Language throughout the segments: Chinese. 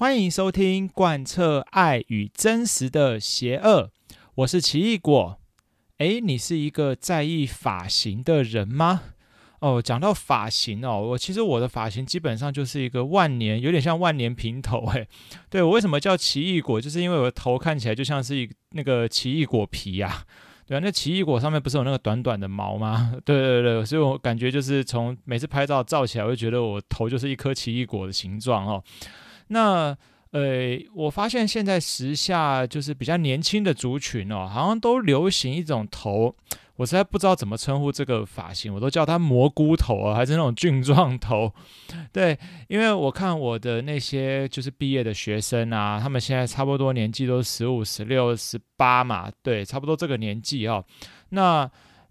欢迎收听贯彻爱与真实的邪恶，我是奇异果。诶，你是一个在意发型的人吗？哦，讲到发型哦，我其实我的发型基本上就是一个万年，有点像万年平头。诶，对，我为什么叫奇异果？就是因为我的头看起来就像是一那个奇异果皮呀、对啊，那奇异果上面不是有那个短短的毛吗？对对对，所以我感觉就是从每次拍照照起来，我就觉得我头就是一颗奇异果的形状哦。那呃，我发现现在时下就是比较年轻的族群哦，好像都流行一种头，我实在不知道怎么称呼这个发型，我都叫它蘑菇头啊，还是那种菌状头。对，因为我看我的那些就是毕业的学生啊，他们现在差不多年纪都十五、十六、十八嘛，对，差不多这个年纪哦。那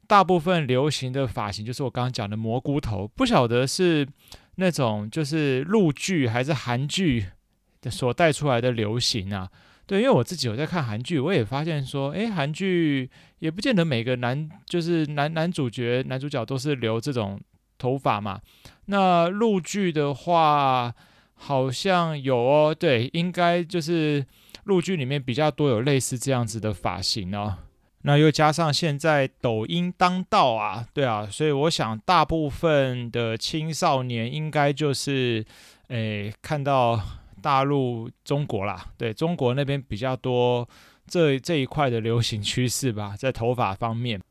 大部分流行的发型就是我刚刚讲的蘑菇头，不晓得是那种就是陆剧还是韩剧。所带出来的流行啊，对，因为我自己有在看韩剧，我也发现说，诶，韩剧也不见得每个男就是男男主角、男主角都是留这种头发嘛。那陆剧的话，好像有哦，对，应该就是陆剧里面比较多有类似这样子的发型哦。那又加上现在抖音当道啊，对啊，所以我想大部分的青少年应该就是，诶，看到。大陆、中国啦，对，中国那边比较多这这一块的流行趋势吧，在头发方面。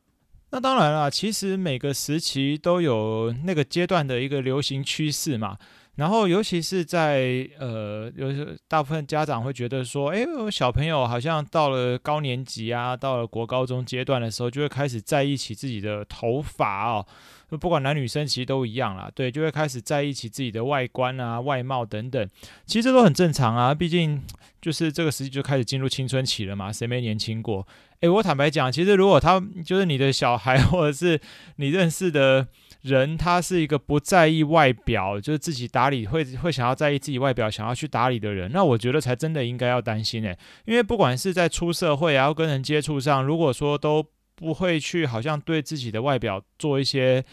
那当然啦，其实每个时期都有那个阶段的一个流行趋势嘛。然后，尤其是在呃，有些大部分家长会觉得说，哎，我小朋友好像到了高年级啊，到了国高中阶段的时候，就会开始在意起自己的头发哦。不管男女生其实都一样啦，对，就会开始在意起自己的外观啊、外貌等等。其实这都很正常啊，毕竟就是这个时期就开始进入青春期了嘛，谁没年轻过？诶，我坦白讲，其实如果他就是你的小孩，或者是你认识的人，他是一个不在意外表，就是自己打理会会想要在意自己外表，想要去打理的人，那我觉得才真的应该要担心诶，因为不管是在出社会啊，跟人接触上，如果说都不会去，好像对自己的外表做一些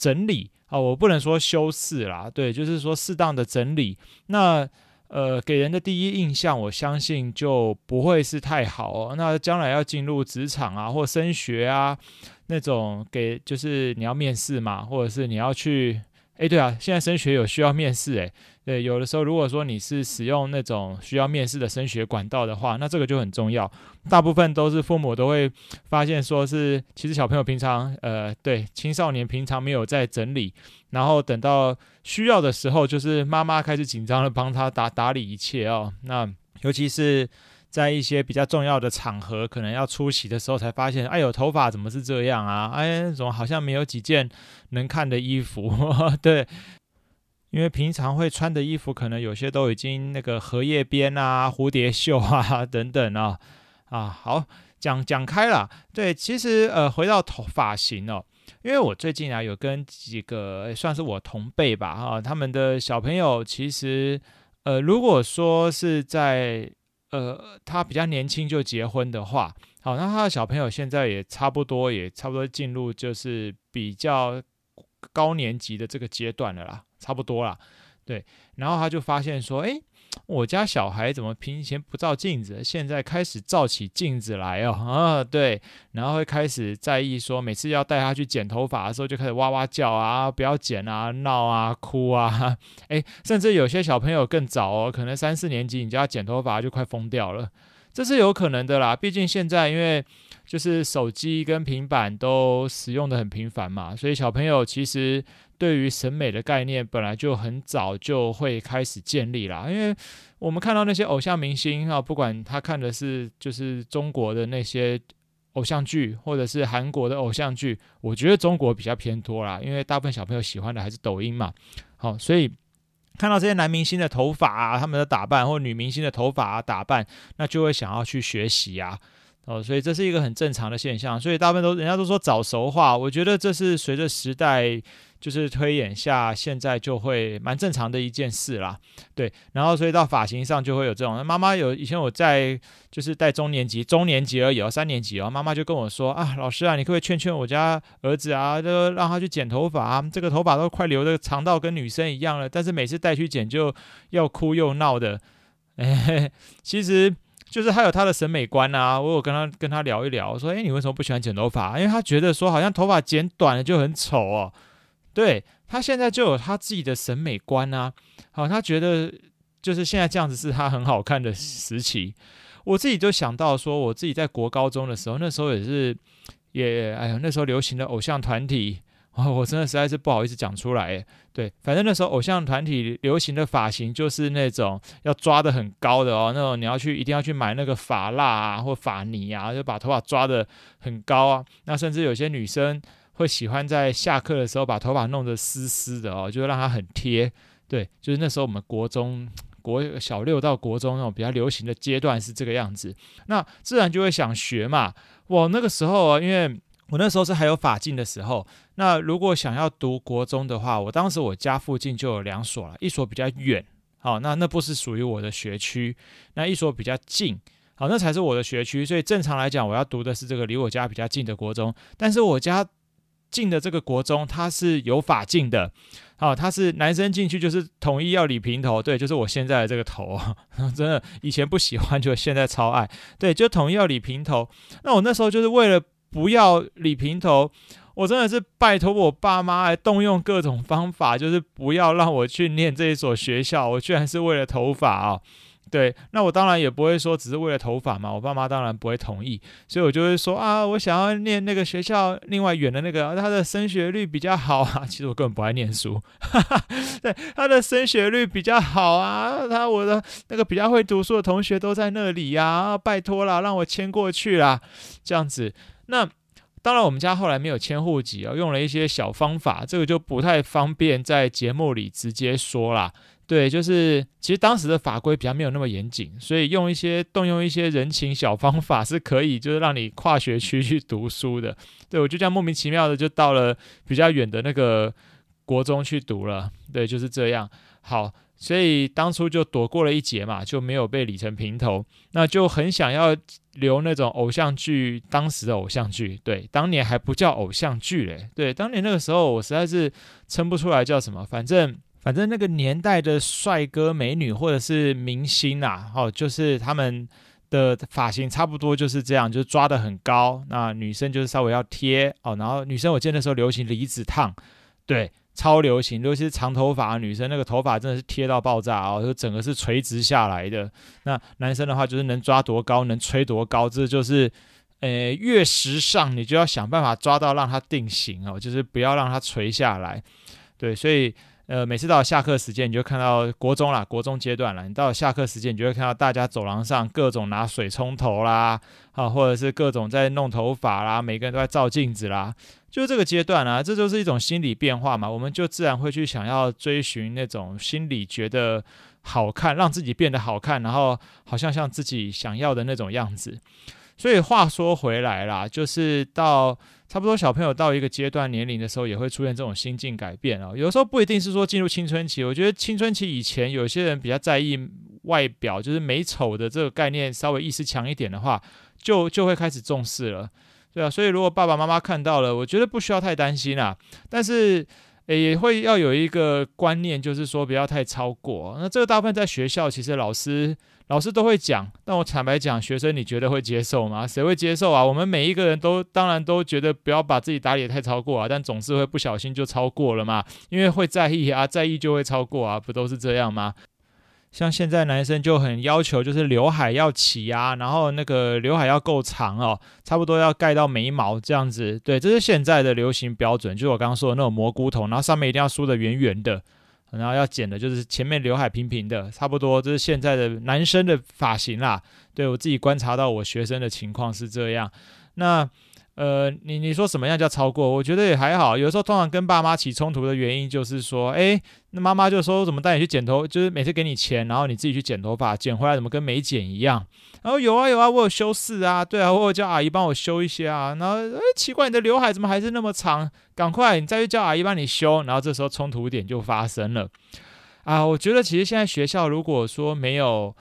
整理啊，我不能说修饰啦，对，就是说适当的整理。那呃，给人的第一印象，我相信就不会是太好哦。那将来要进入职场啊，或升学啊，那种给就是你要面试嘛，或者是你要去。诶，对啊，现在升学有需要面试，诶，对，有的时候如果说你是使用那种需要面试的升学管道的话，那这个就很重要。大部分都是父母都会发现，说是其实小朋友平常，呃，对，青少年平常没有在整理，然后等到需要的时候，就是妈妈开始紧张的帮他打打理一切哦。那尤其是。在一些比较重要的场合，可能要出席的时候，才发现，哎呦，头发怎么是这样啊？哎，怎么好像没有几件能看的衣服？对，因为平常会穿的衣服，可能有些都已经那个荷叶边啊、蝴蝶袖啊等等啊。啊，好，讲讲开了。对，其实呃，回到头发型哦，因为我最近啊，有跟几个算是我同辈吧，哈、他们的小朋友，其实呃，如果说是在呃，他比较年轻就结婚的话，好，那他的小朋友现在也差不多，也差不多进入就是比较高年级的这个阶段了啦，差不多啦，对，然后他就发现说，诶。我家小孩怎么平时不照镜子，现在开始照起镜子来哦？啊，对，然后会开始在意说，每次要带他去剪头发的时候，就开始哇哇叫啊，不要剪啊，闹啊，哭啊，诶，甚至有些小朋友更早哦，可能三四年级你就要剪头发就快疯掉了，这是有可能的啦。毕竟现在因为就是手机跟平板都使用的很频繁嘛，所以小朋友其实。对于审美的概念本来就很早就会开始建立啦，因为我们看到那些偶像明星啊，不管他看的是就是中国的那些偶像剧，或者是韩国的偶像剧，我觉得中国比较偏多啦，因为大部分小朋友喜欢的还是抖音嘛。好，所以看到这些男明星的头发啊，他们的打扮，或女明星的头发啊打扮，那就会想要去学习啊。哦，所以这是一个很正常的现象，所以大部分都人家都说早熟化，我觉得这是随着时代就是推演下，现在就会蛮正常的一件事啦。对，然后所以到发型上就会有这种，妈妈有以前我在就是带中年级，中年级而已哦，三年级哦，妈妈就跟我说啊，老师啊，你可不可以劝劝我家儿子啊，就让他去剪头发啊，这个头发都快留的长到跟女生一样了，但是每次带去剪就要哭又闹的。哎，其实就是他有他的审美观啊。我有跟他跟他聊一聊，我说，哎，你为什么不喜欢剪头发？因为他觉得说好像头发剪短了就很丑哦。对，他现在就有他自己的审美观啊。好，他觉得就是现在这样子是他很好看的时期。我自己就想到说，我自己在国高中的时候，那时候也是也哎呀，那时候流行的偶像团体。哦，我真的实在是不好意思讲出来。对，反正那时候偶像团体流行的发型就是那种要抓得很高的哦，那种你要去一定要去买那个发蜡啊或发泥啊，就把头发抓得很高啊。那甚至有些女生会喜欢在下课的时候把头发弄得湿湿的哦，就让它很贴。对，就是那时候我们国中国小六到国中那种比较流行的阶段是这个样子，那自然就会想学嘛。我那个时候啊，因为我那时候是还有法禁的时候，那如果想要读国中的话，我当时我家附近就有两所了，一所比较远，好，那那不是属于我的学区，那一所比较近，好，那才是我的学区，所以正常来讲，我要读的是这个离我家比较近的国中，但是我家近的这个国中它是有法禁的，好，它是男生进去就是统一要理平头，对，就是我现在的这个头，真的以前不喜欢，就现在超爱，对，就统一要理平头，那我那时候就是为了。不要理平头，我真的是拜托我爸妈来动用各种方法，就是不要让我去念这一所学校。我居然是为了头发啊！对，那我当然也不会说只是为了头发嘛，我爸妈当然不会同意，所以我就会说啊，我想要念那个学校另外远的那个，他的升学率比较好啊。其实我根本不爱念书，哈哈，对，他的升学率比较好啊，他我的那个比较会读书的同学都在那里呀，啊，拜托啦，让我迁过去啦，这样子。那当然，我们家后来没有迁户籍啊，用了一些小方法，这个就不太方便在节目里直接说啦。对，就是其实当时的法规比较没有那么严谨，所以用一些动用一些人情小方法是可以，就是让你跨学区去读书的。对，我就这样莫名其妙的就到了比较远的那个国中去读了。对，就是这样。好。所以当初就躲过了一劫嘛，就没有被理成平头。那就很想要留那种偶像剧，当时的偶像剧，对，当年还不叫偶像剧嘞，对，当年那个时候我实在是称不出来叫什么，反正反正那个年代的帅哥美女或者是明星啊，哦，就是他们的发型差不多就是这样，就是抓得很高，那女生就是稍微要贴哦，然后女生我记得那时候流行离子烫，对。超流行，尤其是长头发女生，那个头发真的是贴到爆炸哦，就整个是垂直下来的。那男生的话，就是能抓多高，能吹多高，这就是，呃，越时尚，你就要想办法抓到让它定型哦，就是不要让它垂下来。对，所以。呃，每次到下课时间，你就看到国中啦，国中阶段啦，你到下课时间，你就会看到大家走廊上各种拿水冲头啦，啊，或者是各种在弄头发啦，每个人都在照镜子啦，就这个阶段啊，这就是一种心理变化嘛，我们就自然会去想要追寻那种心理觉得好看，让自己变得好看，然后好像像自己想要的那种样子。所以话说回来啦，就是到。差不多小朋友到一个阶段年龄的时候，也会出现这种心境改变啊。有时候不一定是说进入青春期，我觉得青春期以前，有些人比较在意外表，就是美丑的这个概念稍微意识强一点的话，就就会开始重视了，对啊。所以如果爸爸妈妈看到了，我觉得不需要太担心啊。但是，诶，也会要有一个观念，就是说不要太超过。那这个大部分在学校，其实老师。老师都会讲，但我坦白讲，学生你觉得会接受吗？谁会接受啊？我们每一个人都当然都觉得不要把自己打理得太超过啊，但总是会不小心就超过了嘛，因为会在意啊，在意就会超过啊，不都是这样吗？像现在男生就很要求，就是刘海要齐啊，然后那个刘海要够长哦，差不多要盖到眉毛这样子，对，这是现在的流行标准，就是我刚刚说的那种蘑菇头，然后上面一定要梳得圆圆的。然后要剪的就是前面刘海平平的，差不多就是现在的男生的发型啦。对，我自己观察到我学生的情况是这样。那呃，你你说什么样叫超过？我觉得也还好。有时候通常跟爸妈起冲突的原因就是说，哎，那妈妈就说怎么带你去剪头，就是每次给你钱，然后你自己去剪头发，剪回来怎么跟没剪一样？然后有啊有啊，我有修饰啊，对啊，我有叫阿姨帮我修一些啊。然后哎，奇怪，你的刘海怎么还是那么长？赶快你再去叫阿姨帮你修。然后这时候冲突点就发生了啊。我觉得其实现在学校如果说没有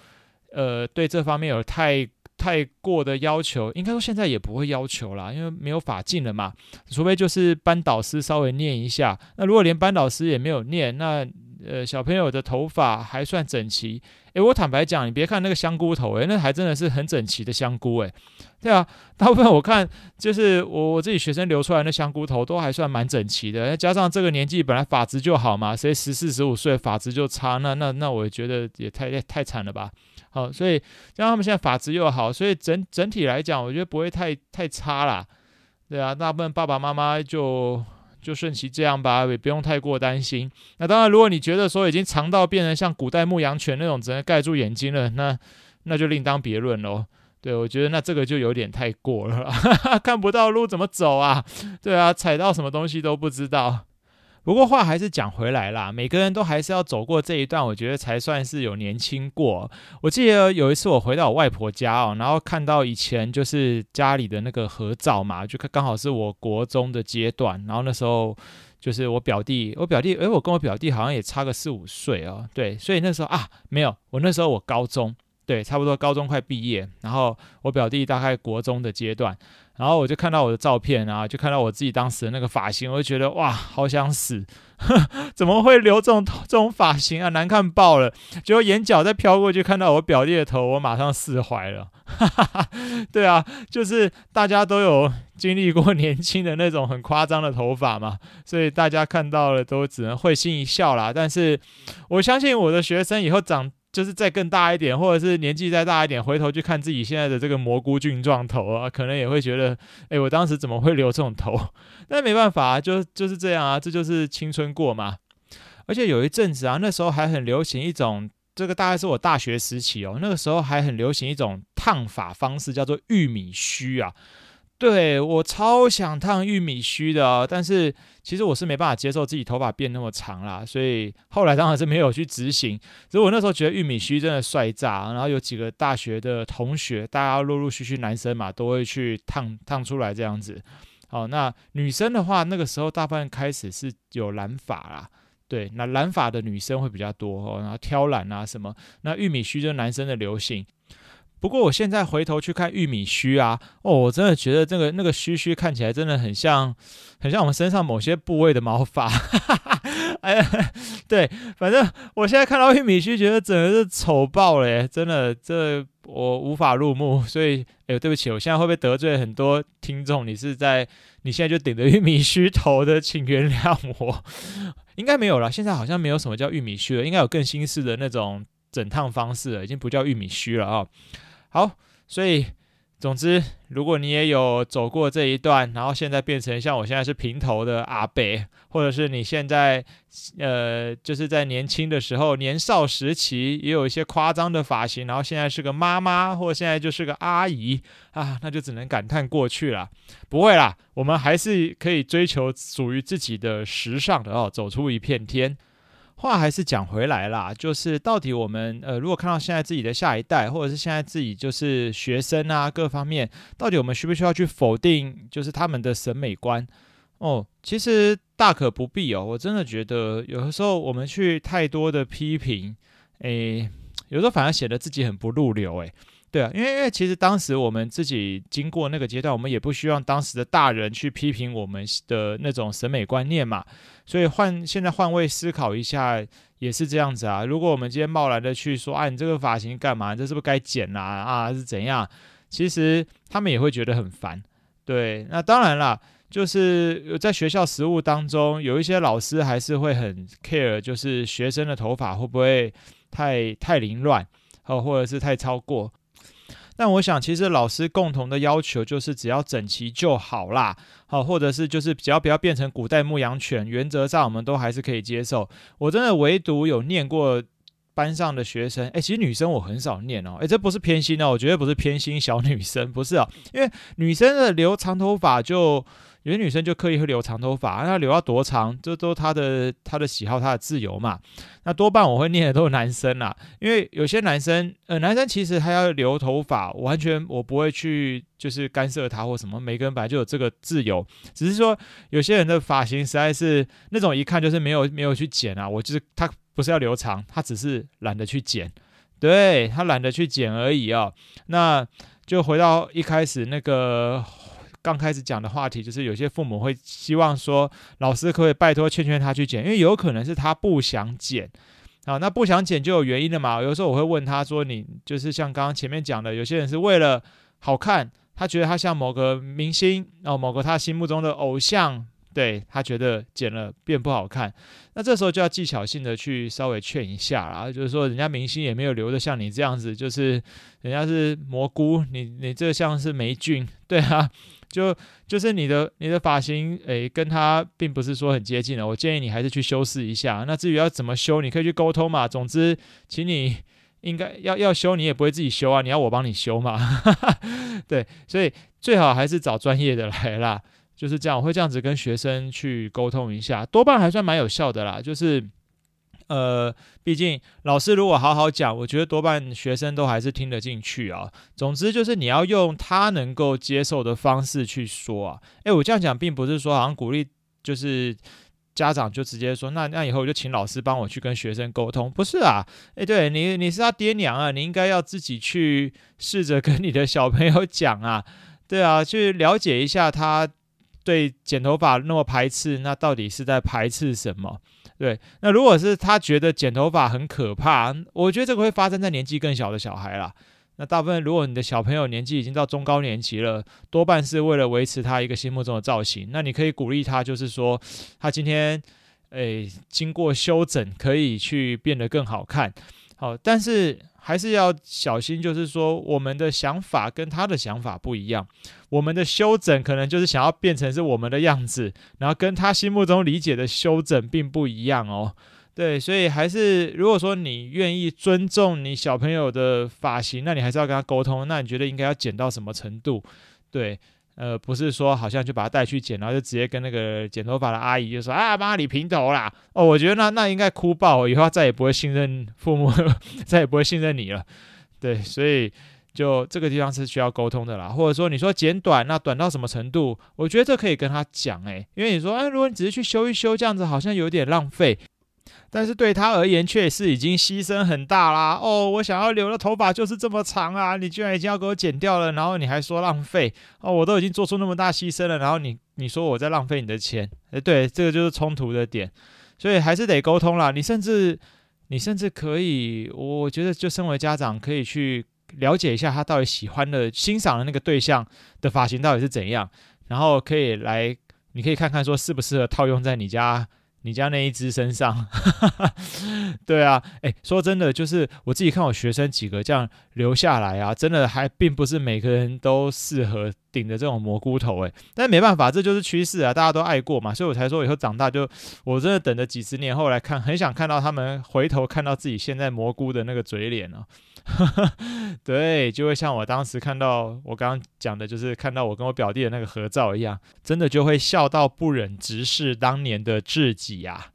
呃对这方面有太太过的要求，应该说现在也不会要求啦，因为没有法进了嘛。除非就是班导师稍微念一下。那如果连班导师也没有念，那呃小朋友的头发还算整齐。诶，我坦白讲，你别看那个香菇头，诶，那还真的是很整齐的香菇，诶，对啊，大部分我看就是我我自己学生留出来的香菇头都还算蛮整齐的，再加上这个年纪本来发质就好嘛，谁十四十五岁发质就差，那那那我觉得也太太惨了吧。好，所以加上他们现在发质又好，所以整整体来讲，我觉得不会太太差啦。对啊，大部分爸爸妈妈就。就顺其这样吧，也不用太过担心。那当然，如果你觉得说已经长到变成像古代牧羊犬那种只能盖住眼睛了，那那就另当别论喽。对，我觉得那这个就有点太过了，看不到路怎么走啊？对啊，踩到什么东西都不知道。不过话还是讲回来啦，每个人都还是要走过这一段，我觉得才算是有年轻过。我记得有一次我回到我外婆家哦，然后看到以前就是家里的那个合照嘛，就刚好是我国中的阶段，然后那时候就是我表弟，我表弟，诶，我跟我表弟好像也差个四五岁哦，对，所以那时候啊，没有，我那时候我高中，对，差不多高中快毕业，然后我表弟大概国中的阶段。然后我就看到我的照片啊，就看到我自己当时的那个发型，我就觉得哇，好想死！怎么会留这种这种发型啊？难看爆了！结果眼角再飘过去，看到我表弟的头，我马上释怀了。哈哈哈，对啊，就是大家都有经历过年轻的那种很夸张的头发嘛，所以大家看到了都只能会心一笑啦。但是我相信我的学生以后长。就是再更大一点，或者是年纪再大一点，回头去看自己现在的这个蘑菇菌状头啊，可能也会觉得，哎，我当时怎么会留这种头？但没办法，就就是这样啊，这就是青春过嘛。而且有一阵子啊，那时候还很流行一种，这个大概是我大学时期哦，那个时候还很流行一种烫发方式，叫做玉米须啊。对，我超想烫玉米须的哦，但是其实我是没办法接受自己头发变那么长啦，所以后来当然是没有去执行。只是我那时候觉得玉米须真的帅炸，然后有几个大学的同学，大家陆陆续续男生嘛，都会去烫烫出来这样子。好，那女生的话，那个时候大部分开始是有染发啦，对，那染发的女生会比较多哦，然后挑染啊什么，那玉米须就是男生的流行。不过我现在回头去看玉米须啊，哦，我真的觉得这个那个须须看起来真的很像，很像我们身上某些部位的毛发。哎呀，对，反正我现在看到玉米须，觉得整个是丑爆了耶，真的，这我无法入目。所以，哎，对不起，我现在会不会得罪很多听众？你是在你现在就顶着玉米须头的，请原谅我。应该没有了，现在好像没有什么叫玉米须了，应该有更新式的那种整烫方式了，已经不叫玉米须了啊、好，所以总之，如果你也有走过这一段，然后现在变成像我现在是平头的阿伯，或者是你现在呃就是在年轻的时候，年少时期也有一些夸张的发型，然后现在是个妈妈，或现在就是个阿姨啊，那就只能感叹过去了。不会啦，我们还是可以追求属于自己的时尚的哦，走出一片天。话还是讲回来啦，就是到底我们呃，如果看到现在自己的下一代，或者是现在自己就是学生啊，各方面，到底我们需不需要去否定，就是他们的审美观？哦，其实大可不必哦。我真的觉得有的时候我们去太多的批评，诶，有时候反而显得自己很不入流，诶。对啊，因为因为其实当时我们自己经过那个阶段，我们也不希望当时的大人去批评我们的那种审美观念嘛。所以换现在换位思考一下，也是这样子啊。如果我们今天贸然的去说，啊，你这个发型干嘛？这是不是该剪啦？啊，是怎样？其实他们也会觉得很烦。对，那当然啦，就是在学校实务当中，有一些老师还是会很 care，就是学生的头发会不会太太凌乱，哦，或者是太超过。但我想，其实老师共同的要求就是只要整齐就好啦，好，或者是就是只要不要变成古代牧羊犬，原则上我们都还是可以接受。我真的唯独有念过班上的学生，诶，其实女生我很少念哦，诶，这不是偏心哦，我绝对不是偏心小女生，不是哦，因为女生的留长头发就。有些女生就刻意会留长头发，那留到多长，这都她的她的喜好，她的自由嘛。那多半我会念的都是男生啦，因为有些男生，呃，男生其实他要留头发，完全我不会去就是干涉他或什么，每个人本来就有这个自由，只是说有些人的发型实在是那种一看就是没有没有去剪啊，我就是他不是要留长，他只是懒得去剪，对，他懒得去剪而已哦。那就回到一开始那个。刚开始讲的话题，就是有些父母会希望说，老师可以拜托劝劝他去剪，因为有可能是他不想剪。啊，那不想剪就有原因的嘛。有时候我会问他说：“你就是像刚刚前面讲的，有些人是为了好看，他觉得他像某个明星，哦，某个他心目中的偶像。”对，他觉得剪了变不好看，那这时候就要技巧性的去稍微劝一下啦，就是说人家明星也没有留的像你这样子，就是人家是蘑菇，你你这像是霉菌，对啊，就就是你的你的发型，诶，跟他并不是说很接近的，我建议你还是去修饰一下。那至于要怎么修，你可以去沟通嘛。总之，请你应该要要修，你也不会自己修啊，你要我帮你修嘛，对，所以最好还是找专业的来啦。就是这样，我会这样子跟学生去沟通一下，多半还算蛮有效的啦。就是，呃，毕竟老师如果好好讲，我觉得多半学生都还是听得进去啊。总之就是你要用他能够接受的方式去说啊。诶，我这样讲并不是说好像鼓励，就是家长就直接说，那那以后我就请老师帮我去跟学生沟通，不是啊？诶，对你你是他爹娘啊，你应该要自己去试着跟你的小朋友讲啊，对啊，去了解一下他。对剪头发那么排斥，那到底是在排斥什么？对，那如果是他觉得剪头发很可怕，我觉得这个会发生在年纪更小的小孩啦。那大部分如果你的小朋友年纪已经到中高年级了，多半是为了维持他一个心目中的造型。那你可以鼓励他，就是说他今天诶经过修整，可以去变得更好看。好，但是。还是要小心，就是说我们的想法跟他的想法不一样，我们的修整可能就是想要变成是我们的样子，然后跟他心目中理解的修整并不一样哦。对，所以还是如果说你愿意尊重你小朋友的发型，那你还是要跟他沟通。那你觉得应该要剪到什么程度？对。呃，不是说好像就把他带去剪，然后就直接跟那个剪头发的阿姨就说啊，妈，你平头啦。哦，我觉得那那应该哭爆，以后再也不会信任父母，再也不会信任你了。对，所以就这个地方是需要沟通的啦。或者说你说剪短，那短到什么程度？我觉得这可以跟他讲诶，因为你说，哎，如果你只是去修一修，这样子好像有点浪费。但是对他而言，却是已经牺牲很大啦。哦，我想要留的头发就是这么长啊，你居然已经要给我剪掉了，然后你还说浪费哦，我都已经做出那么大牺牲了，然后你你说我在浪费你的钱，诶，对，这个就是冲突的点，所以还是得沟通啦。你甚至你甚至可以，我觉得就身为家长，可以去了解一下他到底喜欢的、欣赏的那个对象的发型到底是怎样，然后可以来，你可以看看说适不适合套用在你家。你家那一只身上，对啊，诶，说真的，就是我自己看我学生几个这样留下来啊，真的还并不是每个人都适合顶着这种蘑菇头，诶，但没办法，这就是趋势啊，大家都爱过嘛，所以我才说以后长大就，我真的等着几十年后来看，很想看到他们回头看到自己现在蘑菇的那个嘴脸哦。对，就会像我当时看到我刚刚讲的，就是看到我跟我表弟的那个合照一样，真的就会笑到不忍直视当年的自己呀、啊。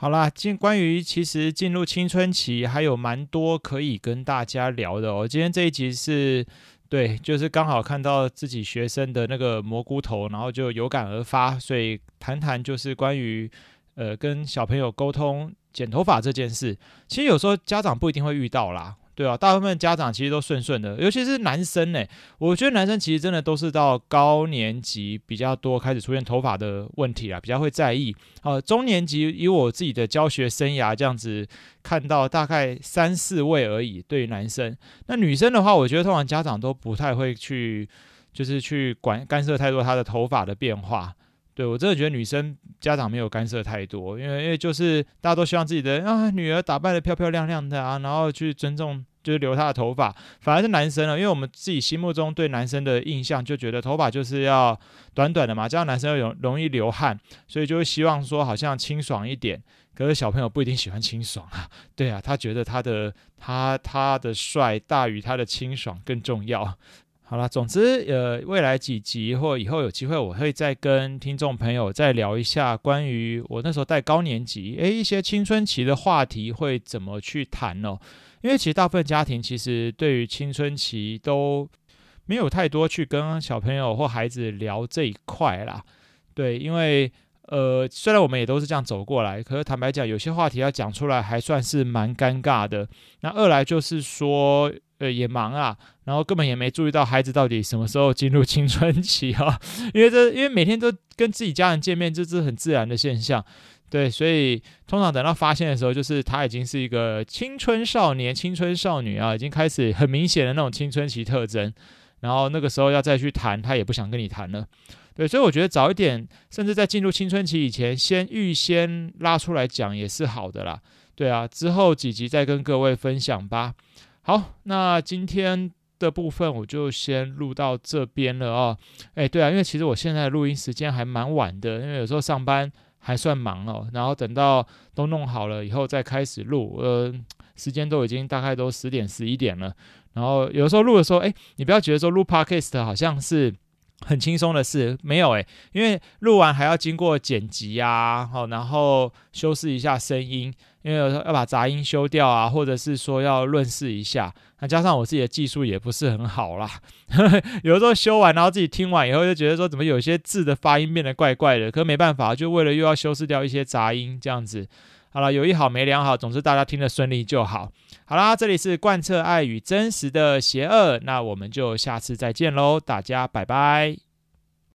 好啦，进关于其实进入青春期还有蛮多可以跟大家聊的哦。今天这一集是对，就是刚好看到自己学生的那个蘑菇头，然后就有感而发，所以谈谈就是关于呃跟小朋友沟通剪头发这件事。其实有时候家长不一定会遇到啦。对啊，大部分家长其实都顺顺的，尤其是男生呢。我觉得男生其实真的都是到高年级比较多开始出现头发的问题啊，比较会在意。呃，中年级以我自己的教学生涯这样子看到，大概三四位而已。对于男生，那女生的话，我觉得通常家长都不太会去，就是去管干涉太多他的头发的变化。对，我真的觉得女生家长没有干涉太多，因为因为就是大家都希望自己的啊女儿打扮得漂漂亮亮的啊，然后去尊重。就是留他的头发，反而是男生了，因为我们自己心目中对男生的印象就觉得头发就是要短短的嘛，这样男生容容易流汗，所以就会希望说好像清爽一点。可是小朋友不一定喜欢清爽啊，对啊，他觉得他的他他的帅大于他的清爽更重要。好了，总之呃，未来几集或以后有机会，我会再跟听众朋友再聊一下关于我那时候带高年级，诶，一些青春期的话题会怎么去谈哦。因为其实大部分家庭其实对于青春期都没有太多去跟小朋友或孩子聊这一块啦，对，因为呃虽然我们也都是这样走过来，可是坦白讲，有些话题要讲出来还算是蛮尴尬的。那二来就是说，呃也忙啊，然后根本也没注意到孩子到底什么时候进入青春期啊，因为这因为每天都跟自己家人见面，这是很自然的现象。对，所以通常等到发现的时候，就是他已经是一个青春少年、青春少女啊，已经开始很明显的那种青春期特征。然后那个时候要再去谈，他也不想跟你谈了。对，所以我觉得早一点，甚至在进入青春期以前，先预先拉出来讲也是好的啦。对啊，之后几集再跟各位分享吧。好，那今天的部分我就先录到这边了哦。哎，对啊，因为其实我现在录音时间还蛮晚的，因为有时候上班。还算忙哦，然后等到都弄好了以后再开始录，呃，时间都已经大概都十点十一点了。然后有时候录的时候，哎，你不要觉得说录 Podcast 好像是很轻松的事，没有诶，因为录完还要经过剪辑呀，好，然后修饰一下声音。因为有时候要把杂音修掉啊，或者是说要润饰一下，那加上我自己的技术也不是很好啦，有的时候修完，然后自己听完以后就觉得说，怎么有些字的发音变得怪怪的，可没办法，就为了又要修饰掉一些杂音这样子。好了，有一好没两好，总之大家听得顺利就好。好啦，这里是贯彻爱与真实的邪恶，那我们就下次再见喽，大家拜拜。